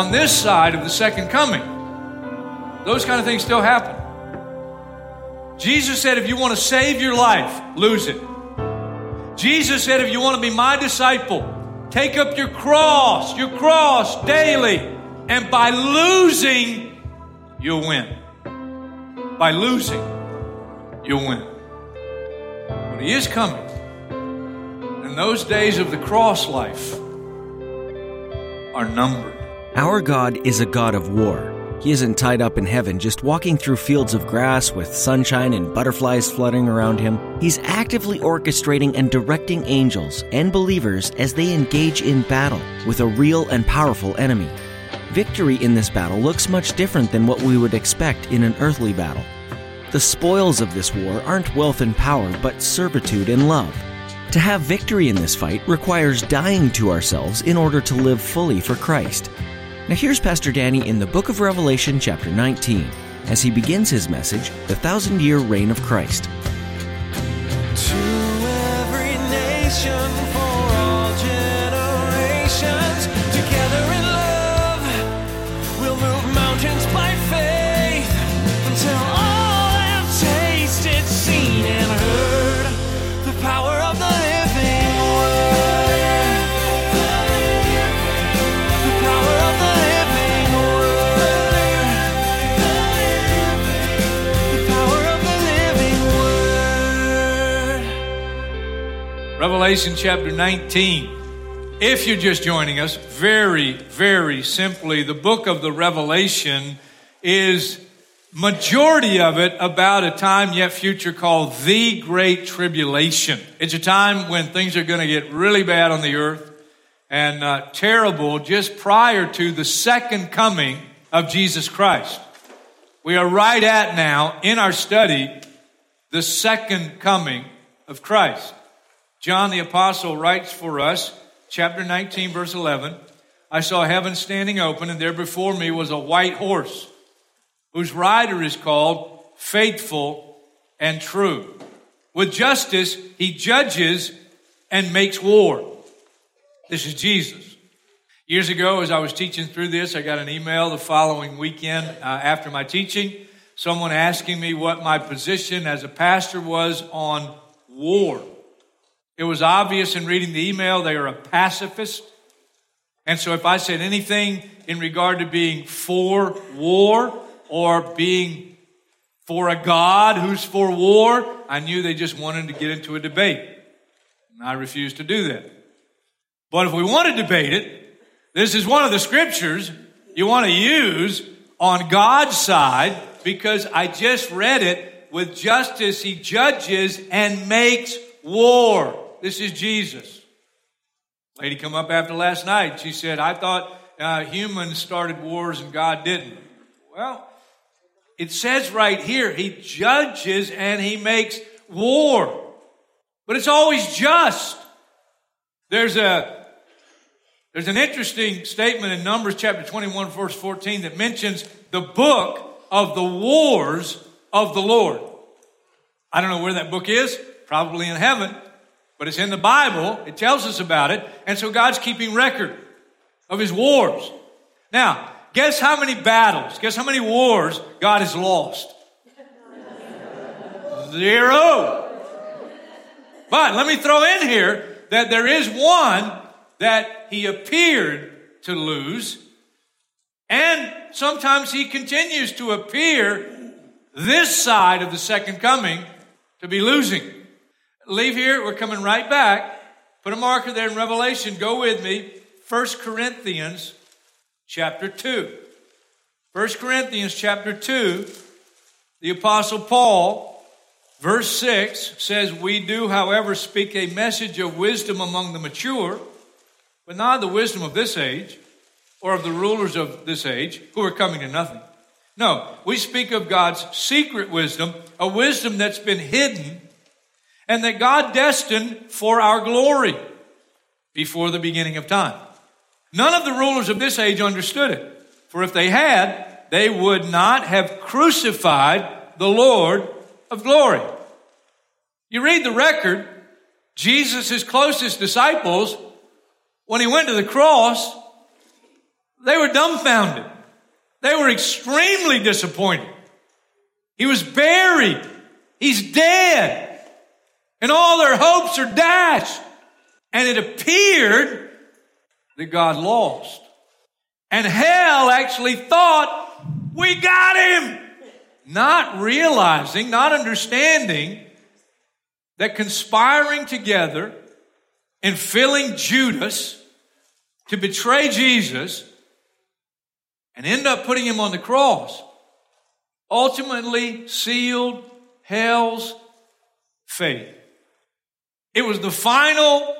On this side of the second coming. Those kind of things still happen. Jesus said, if you want to save your life, lose it. Jesus said, if you want to be my disciple, take up your cross, your cross daily, and by losing, you'll win. By losing, you'll win. But he is coming. And those days of the cross life are numbered. Our God is a God of war. He isn't tied up in heaven just walking through fields of grass with sunshine and butterflies fluttering around him. He's actively orchestrating and directing angels and believers as they engage in battle with a real and powerful enemy. Victory in this battle looks much different than what we would expect in an earthly battle. The spoils of this war aren't wealth and power, but servitude and love. To have victory in this fight requires dying to ourselves in order to live fully for Christ. Now, here's Pastor Danny in the book of Revelation, chapter 19, as he begins his message, The Thousand Year Reign of Christ. Revelation chapter 19. If you're just joining us, very, very simply, the book of the Revelation is majority of it about a time yet future called the Great Tribulation. It's a time when things are going to get really bad on the earth and uh, terrible just prior to the second coming of Jesus Christ. We are right at now in our study the second coming of Christ. John the Apostle writes for us, chapter 19, verse 11 I saw heaven standing open, and there before me was a white horse, whose rider is called Faithful and True. With justice, he judges and makes war. This is Jesus. Years ago, as I was teaching through this, I got an email the following weekend uh, after my teaching, someone asking me what my position as a pastor was on war. It was obvious in reading the email they are a pacifist. And so if I said anything in regard to being for war or being for a God who's for war, I knew they just wanted to get into a debate. And I refused to do that. But if we want to debate it, this is one of the scriptures you want to use on God's side because I just read it. With justice, he judges and makes war. This is Jesus. Lady come up after last night. She said, I thought uh, humans started wars and God didn't. Well, it says right here, he judges and he makes war. But it's always just. There's a there's an interesting statement in Numbers chapter 21 verse 14 that mentions the book of the wars of the Lord. I don't know where that book is, probably in heaven, but it's in the Bible. It tells us about it. And so God's keeping record of his wars. Now, guess how many battles, guess how many wars God has lost? Zero. But let me throw in here that there is one that he appeared to lose, and sometimes he continues to appear this side of the second coming to be losing. Leave here, we're coming right back. Put a marker there in Revelation. Go with me. 1 Corinthians chapter 2. 1 Corinthians chapter 2, the Apostle Paul Verse 6 says, We do, however, speak a message of wisdom among the mature, but not the wisdom of this age or of the rulers of this age who are coming to nothing. No, we speak of God's secret wisdom, a wisdom that's been hidden and that God destined for our glory before the beginning of time. None of the rulers of this age understood it, for if they had, they would not have crucified the Lord of glory. You read the record, Jesus' closest disciples, when he went to the cross, they were dumbfounded. They were extremely disappointed. He was buried. He's dead. And all their hopes are dashed. And it appeared that God lost. And hell actually thought, we got him! Not realizing, not understanding that conspiring together and filling Judas to betray Jesus and end up putting him on the cross ultimately sealed hell's fate. It was the final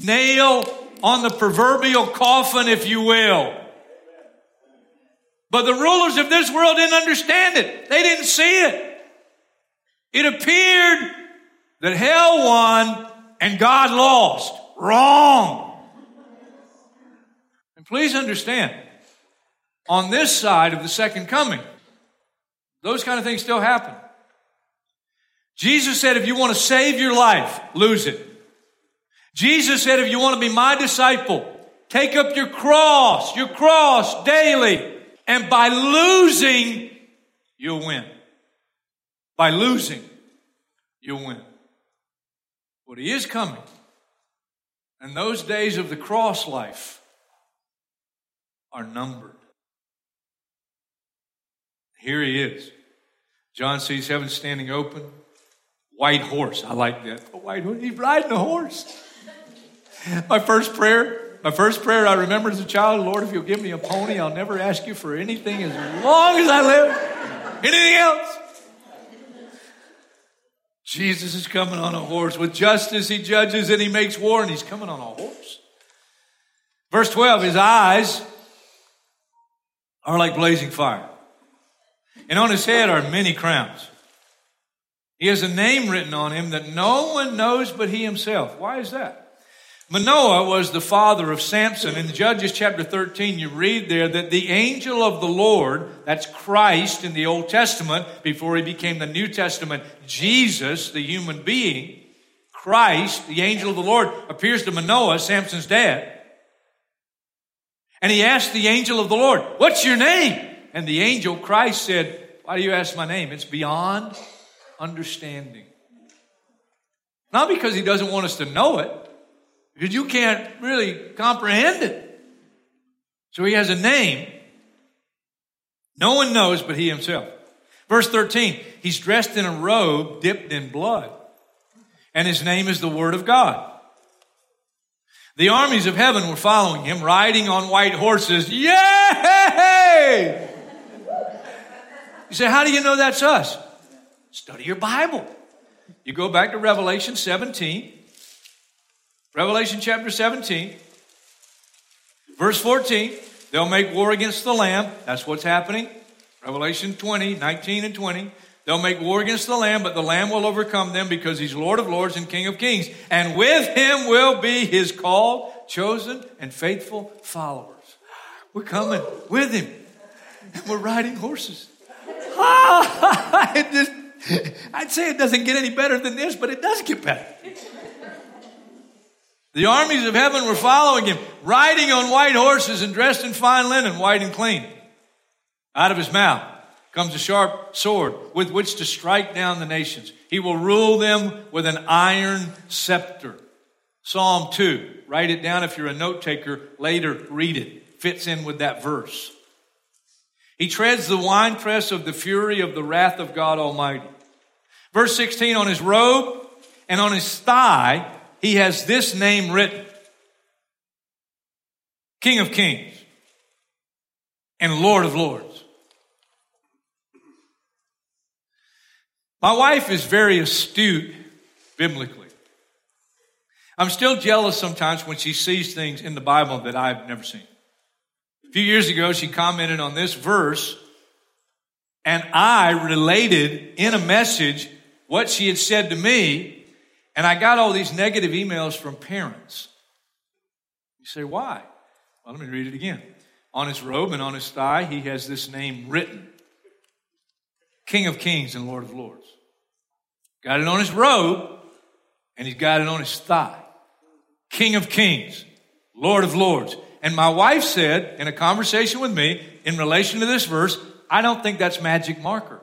nail on the proverbial coffin, if you will. But the rulers of this world didn't understand it. They didn't see it. It appeared that hell won and God lost. Wrong. And please understand, on this side of the second coming, those kind of things still happen. Jesus said, if you want to save your life, lose it. Jesus said, if you want to be my disciple, take up your cross, your cross daily. And by losing, you'll win. By losing, you'll win. But he is coming. And those days of the cross life are numbered. Here he is. John sees heaven standing open. White horse. I like that. A white horse. He's riding a horse. My first prayer my first prayer I remember as a child, Lord, if you'll give me a pony, I'll never ask you for anything as long as I live. Anything else? Jesus is coming on a horse. With justice, he judges and he makes war, and he's coming on a horse. Verse 12 His eyes are like blazing fire, and on his head are many crowns. He has a name written on him that no one knows but he himself. Why is that? Manoah was the father of Samson. In Judges chapter 13, you read there that the angel of the Lord, that's Christ in the Old Testament, before he became the New Testament, Jesus, the human being, Christ, the angel of the Lord, appears to Manoah, Samson's dad. And he asked the angel of the Lord, What's your name? And the angel, Christ, said, Why do you ask my name? It's beyond understanding. Not because he doesn't want us to know it, because you can't really comprehend it. So he has a name. No one knows but he himself. Verse 13, he's dressed in a robe dipped in blood, and his name is the Word of God. The armies of heaven were following him, riding on white horses. Yay! You say, how do you know that's us? Study your Bible. You go back to Revelation 17, Revelation chapter 17, verse 14. They'll make war against the Lamb. That's what's happening. Revelation 20, 19 and 20. They'll make war against the Lamb, but the Lamb will overcome them because he's Lord of lords and King of kings. And with him will be his called, chosen, and faithful followers. We're coming with him. And we're riding horses. Ah, it just, I'd say it doesn't get any better than this, but it does get better. The armies of heaven were following him, riding on white horses and dressed in fine linen, white and clean. Out of his mouth comes a sharp sword with which to strike down the nations. He will rule them with an iron scepter. Psalm 2. Write it down if you're a note taker. Later, read it. Fits in with that verse. He treads the winepress of the fury of the wrath of God Almighty. Verse 16 on his robe and on his thigh he has this name written King of Kings and Lord of Lords. My wife is very astute biblically. I'm still jealous sometimes when she sees things in the Bible that I've never seen. A few years ago, she commented on this verse And I related in a message what she had said to me, and I got all these negative emails from parents. You say, why? Well, let me read it again. On his robe and on his thigh, he has this name written King of Kings and Lord of Lords. Got it on his robe, and he's got it on his thigh. King of Kings, Lord of Lords. And my wife said in a conversation with me in relation to this verse, I don't think that's magic marker.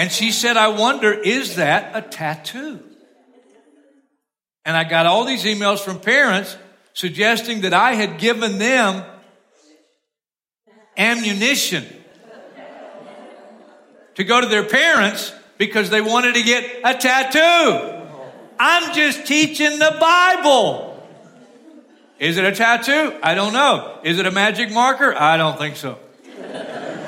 And she said, I wonder, is that a tattoo? And I got all these emails from parents suggesting that I had given them ammunition to go to their parents because they wanted to get a tattoo. I'm just teaching the Bible. Is it a tattoo? I don't know. Is it a magic marker? I don't think so.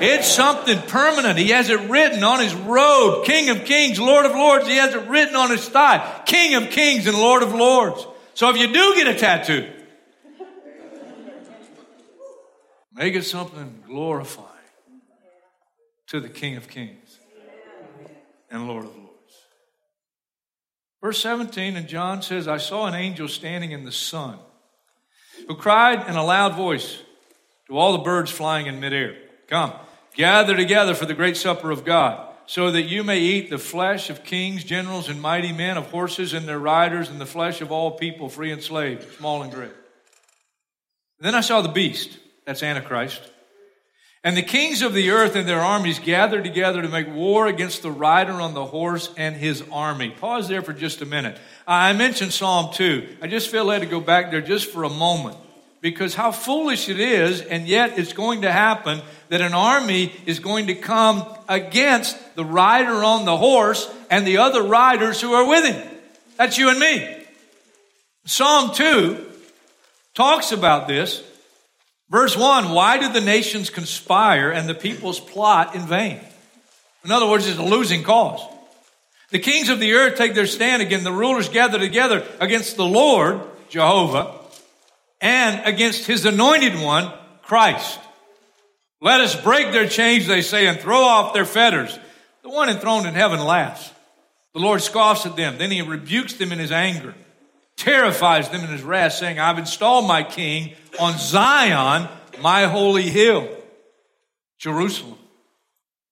It's something permanent. He has it written on his robe, King of Kings, Lord of Lords. He has it written on his thigh, King of Kings and Lord of Lords. So if you do get a tattoo, make it something glorifying to the King of Kings and Lord of Lords. Verse 17, and John says, I saw an angel standing in the sun who cried in a loud voice to all the birds flying in midair Come, gather together for the great supper of God, so that you may eat the flesh of kings, generals, and mighty men, of horses and their riders, and the flesh of all people, free and slave, small and great. then I saw the beast, that's Antichrist, and the kings of the earth and their armies gathered together to make war against the rider on the horse and his army. Pause there for just a minute. I mentioned Psalm 2. I just feel led to go back there just for a moment because how foolish it is, and yet it's going to happen that an army is going to come against the rider on the horse and the other riders who are with him. That's you and me. Psalm 2 talks about this. Verse 1 Why do the nations conspire and the peoples plot in vain? In other words, it's a losing cause. The kings of the earth take their stand again. The rulers gather together against the Lord, Jehovah, and against his anointed one, Christ. Let us break their chains, they say, and throw off their fetters. The one enthroned in heaven laughs. The Lord scoffs at them. Then he rebukes them in his anger, terrifies them in his wrath, saying, I've installed my king on Zion, my holy hill, Jerusalem.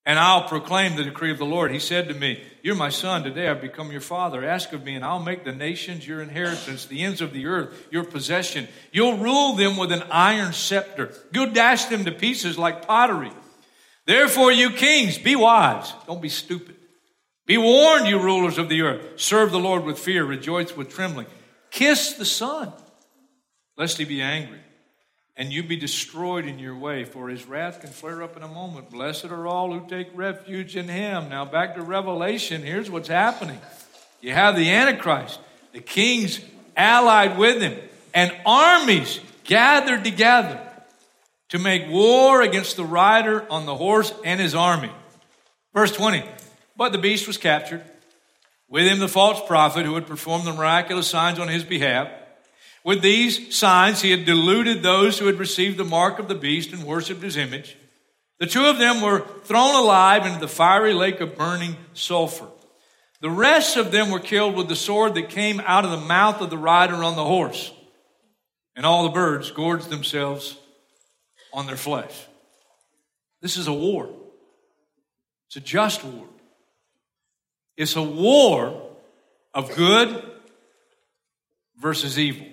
And I'll proclaim the decree of the Lord. He said to me, You're my son. Today I've become your father. Ask of me, and I'll make the nations your inheritance, the ends of the earth your possession. You'll rule them with an iron scepter. You'll dash them to pieces like pottery. Therefore, you kings, be wise. Don't be stupid. Be warned, you rulers of the earth. Serve the Lord with fear. Rejoice with trembling. Kiss the Son, lest he be angry and you be destroyed in your way, for his wrath can flare up in a moment. Blessed are all who take refuge in him. Now, back to Revelation, here's what's happening. You have the Antichrist, the kings allied with him, and armies gathered together to make war against the rider on the horse and his army. Verse 20 But the beast was captured, with him the false prophet who had performed the miraculous signs on his behalf. With these signs, he had deluded those who had received the mark of the beast and worshiped his image. The two of them were thrown alive into the fiery lake of burning sulfur. The rest of them were killed with the sword that came out of the mouth of the rider on the horse. And all the birds gorged themselves on their flesh. This is a war. It's a just war. It's a war of good versus evil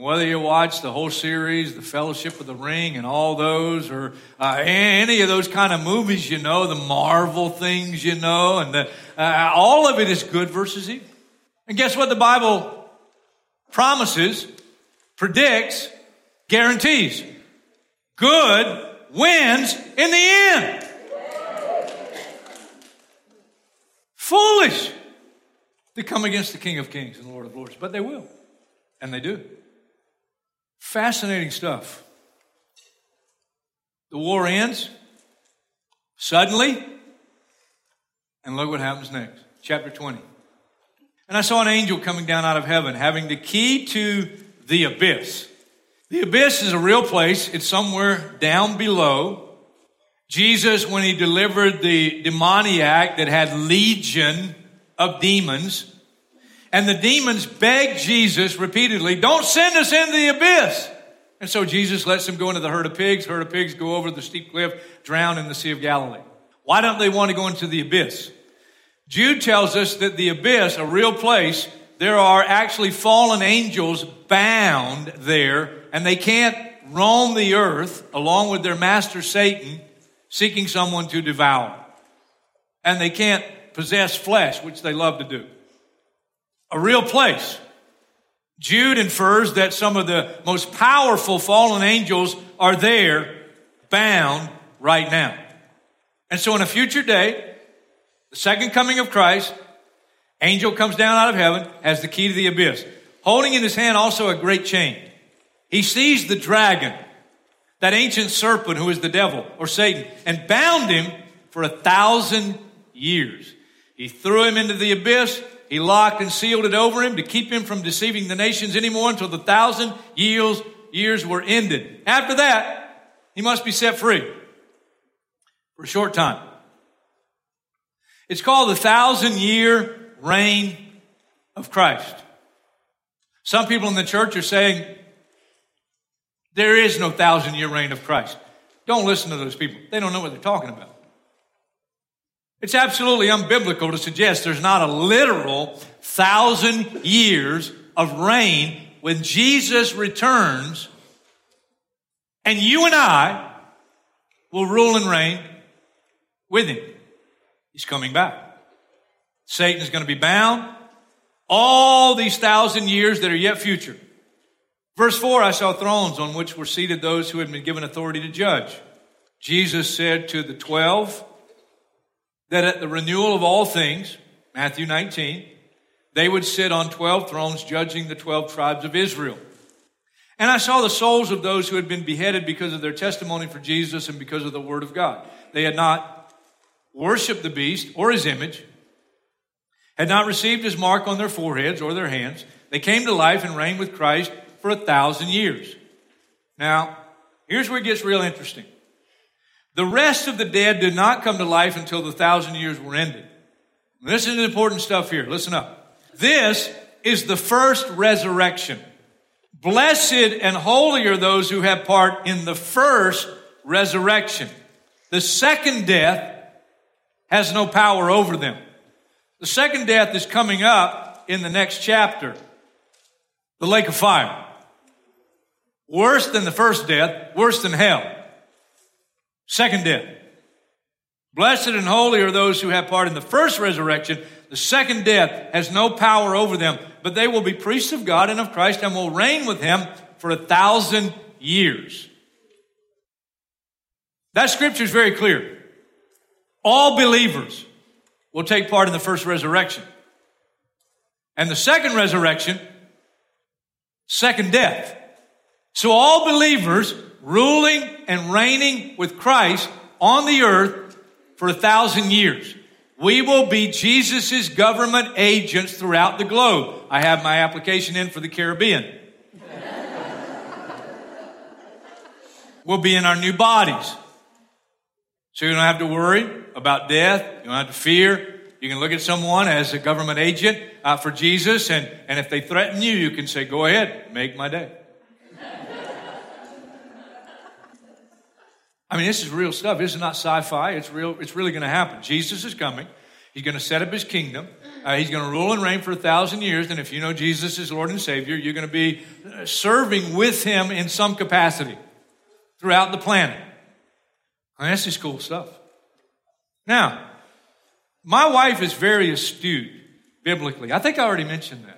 whether you watch the whole series, The Fellowship of the Ring, and all those, or uh, any of those kind of movies, you know, the Marvel things, you know, and the, uh, all of it is good versus evil. And guess what the Bible promises, predicts, guarantees? Good wins in the end. Foolish to come against the King of Kings and the Lord of Lords, but they will. And they do. Fascinating stuff. The war ends suddenly, and look what happens next. Chapter 20. And I saw an angel coming down out of heaven, having the key to the abyss. The abyss is a real place, it's somewhere down below. Jesus, when he delivered the demoniac that had legion of demons, and the demons begged Jesus repeatedly, don't send us into the abyss. And so Jesus lets them go into the herd of pigs. Herd of pigs go over the steep cliff, drown in the Sea of Galilee. Why don't they want to go into the abyss? Jude tells us that the abyss, a real place, there are actually fallen angels bound there, and they can't roam the earth along with their master Satan, seeking someone to devour. And they can't possess flesh, which they love to do. A real place. Jude infers that some of the most powerful fallen angels are there, bound right now. And so in a future day, the second coming of Christ, angel comes down out of heaven, has the key to the abyss, holding in his hand also a great chain. He sees the dragon, that ancient serpent who is the devil or Satan, and bound him for a thousand years. He threw him into the abyss. He locked and sealed it over him to keep him from deceiving the nations anymore until the thousand years, years were ended. After that, he must be set free for a short time. It's called the thousand year reign of Christ. Some people in the church are saying there is no thousand year reign of Christ. Don't listen to those people. They don't know what they're talking about. It's absolutely unbiblical to suggest there's not a literal thousand years of reign when Jesus returns and you and I will rule and reign with him. He's coming back. Satan is going to be bound all these thousand years that are yet future. Verse 4 I saw thrones on which were seated those who had been given authority to judge. Jesus said to the twelve that at the renewal of all things, Matthew 19, they would sit on 12 thrones judging the 12 tribes of Israel. And I saw the souls of those who had been beheaded because of their testimony for Jesus and because of the word of God. They had not worshiped the beast or his image, had not received his mark on their foreheads or their hands. They came to life and reigned with Christ for a thousand years. Now, here's where it gets real interesting. The rest of the dead did not come to life until the thousand years were ended. This is important stuff here. Listen up. This is the first resurrection. Blessed and holy are those who have part in the first resurrection. The second death has no power over them. The second death is coming up in the next chapter. The lake of fire. Worse than the first death, worse than hell. Second death. Blessed and holy are those who have part in the first resurrection. The second death has no power over them, but they will be priests of God and of Christ and will reign with him for a thousand years. That scripture is very clear. All believers will take part in the first resurrection. And the second resurrection, second death. So all believers ruling and reigning with Christ on the earth for a thousand years. We will be Jesus' government agents throughout the globe. I have my application in for the Caribbean. we'll be in our new bodies. So you don't have to worry about death. You don't have to fear. You can look at someone as a government agent uh, for Jesus, and, and if they threaten you, you can say, Go ahead, make my day. I mean, this is real stuff. This is not sci-fi. It's real. It's really going to happen. Jesus is coming. He's going to set up his kingdom. Uh, he's going to rule and reign for a thousand years. And if you know Jesus is Lord and Savior, you're going to be uh, serving with him in some capacity throughout the planet. Mean, this is cool stuff. Now, my wife is very astute biblically. I think I already mentioned that.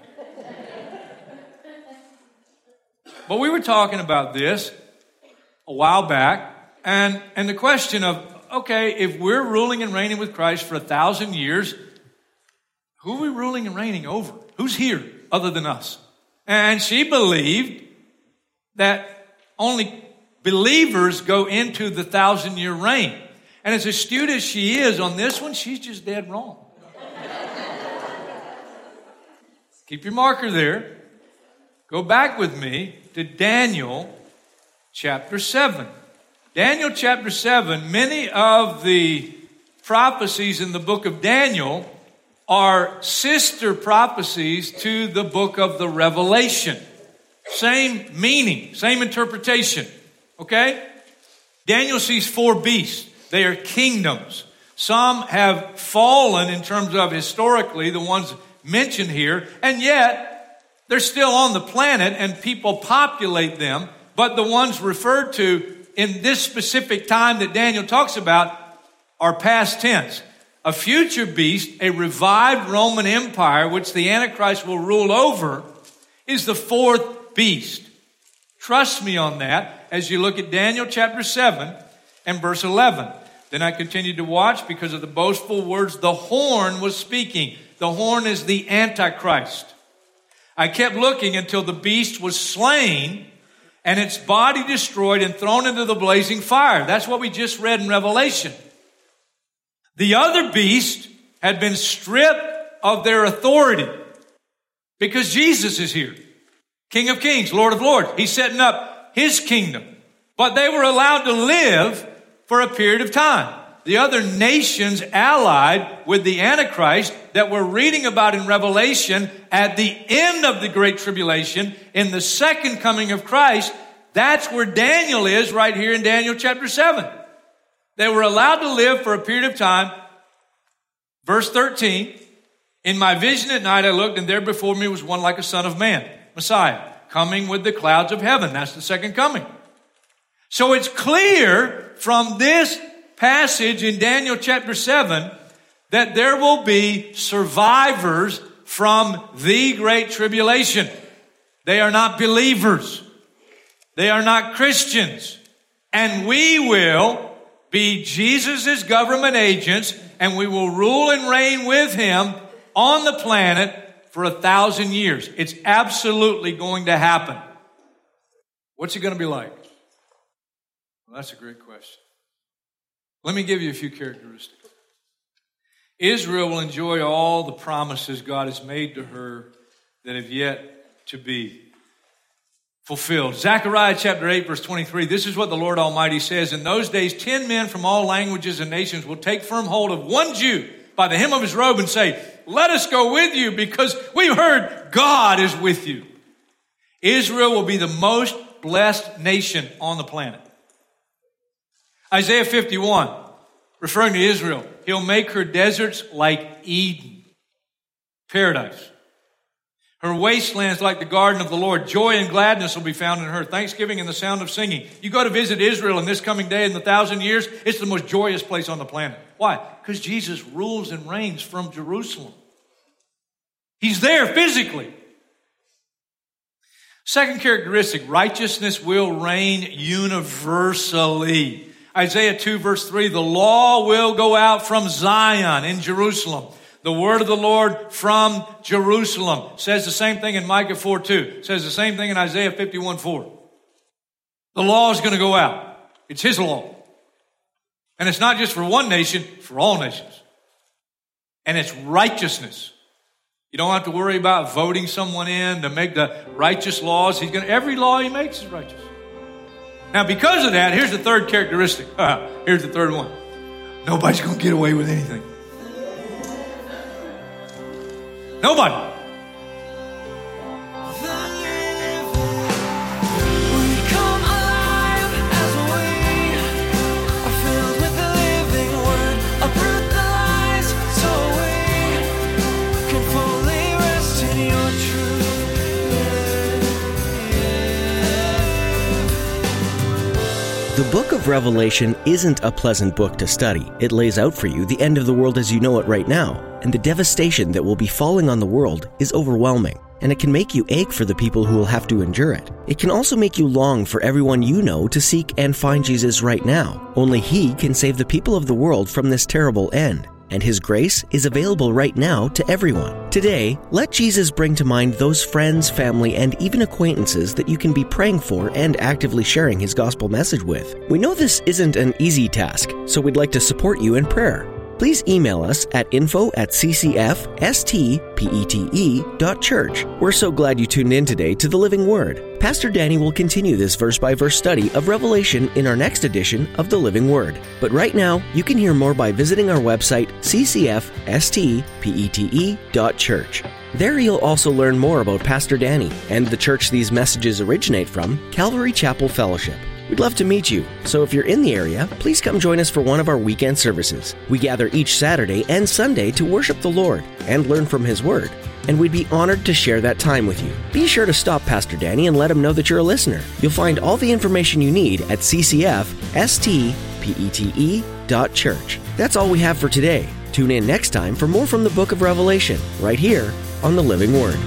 but we were talking about this a while back. And, and the question of, okay, if we're ruling and reigning with Christ for a thousand years, who are we ruling and reigning over? Who's here other than us? And she believed that only believers go into the thousand year reign. And as astute as she is on this one, she's just dead wrong. Keep your marker there. Go back with me to Daniel chapter 7. Daniel chapter 7, many of the prophecies in the book of Daniel are sister prophecies to the book of the Revelation. Same meaning, same interpretation. Okay? Daniel sees four beasts. They are kingdoms. Some have fallen in terms of historically, the ones mentioned here, and yet they're still on the planet and people populate them. But the ones referred to in this specific time that Daniel talks about are past tense. A future beast, a revived Roman Empire, which the Antichrist will rule over, is the fourth beast. Trust me on that as you look at Daniel chapter 7 and verse 11. Then I continued to watch because of the boastful words the horn was speaking. The horn is the Antichrist. I kept looking until the beast was slain and its body destroyed and thrown into the blazing fire. That's what we just read in Revelation. The other beast had been stripped of their authority because Jesus is here. King of kings, Lord of lords. He's setting up his kingdom. But they were allowed to live for a period of time. The other nations allied with the Antichrist that we're reading about in Revelation at the end of the Great Tribulation, in the second coming of Christ, that's where Daniel is right here in Daniel chapter 7. They were allowed to live for a period of time. Verse 13, in my vision at night I looked and there before me was one like a son of man, Messiah, coming with the clouds of heaven. That's the second coming. So it's clear from this passage in Daniel chapter 7 that there will be survivors from the great tribulation. They are not believers. They are not Christians. And we will be Jesus' government agents and we will rule and reign with him on the planet for a thousand years. It's absolutely going to happen. What's it going to be like? Well, that's a great question. Let me give you a few characteristics. Israel will enjoy all the promises God has made to her that have yet to be fulfilled. Zechariah chapter 8 verse 23, this is what the Lord Almighty says. In those days, ten men from all languages and nations will take firm hold of one Jew by the hem of his robe and say, let us go with you because we've heard God is with you. Israel will be the most blessed nation on the planet. Isaiah 51, referring to Israel, he'll make her deserts like Eden, paradise. Her wastelands like the garden of the Lord. Joy and gladness will be found in her. Thanksgiving and the sound of singing. You go to visit Israel in this coming day in the thousand years, it's the most joyous place on the planet. Why? Because Jesus rules and reigns from Jerusalem. He's there physically. Second characteristic, righteousness will reign universally. Isaiah 2 verse 3, the law will go out from Zion in Jerusalem. The word of the Lord from Jerusalem. Says the same thing in Micah 4 2. Says the same thing in Isaiah 51 4. The law is going to go out. It's His law. And it's not just for one nation, for all nations. And it's righteousness. You don't have to worry about voting someone in to make the righteous laws. He's going to, every law he makes is righteous. Now, because of that, here's the third characteristic. here's the third one. Nobody's going to get away with anything. Nobody. The book of Revelation isn't a pleasant book to study. It lays out for you the end of the world as you know it right now, and the devastation that will be falling on the world is overwhelming. And it can make you ache for the people who will have to endure it. It can also make you long for everyone you know to seek and find Jesus right now. Only He can save the people of the world from this terrible end and His grace is available right now to everyone. Today, let Jesus bring to mind those friends, family, and even acquaintances that you can be praying for and actively sharing His gospel message with. We know this isn't an easy task, so we'd like to support you in prayer. Please email us at info at ccfstpete.church. We're so glad you tuned in today to the Living Word. Pastor Danny will continue this verse by verse study of Revelation in our next edition of the Living Word. But right now, you can hear more by visiting our website, ccfstpete.church. There you'll also learn more about Pastor Danny and the church these messages originate from, Calvary Chapel Fellowship. We'd love to meet you, so if you're in the area, please come join us for one of our weekend services. We gather each Saturday and Sunday to worship the Lord and learn from His Word, and we'd be honored to share that time with you. Be sure to stop Pastor Danny and let him know that you're a listener. You'll find all the information you need at ccfstpete.church. That's all we have for today. Tune in next time for more from the book of Revelation, right here on the Living Word.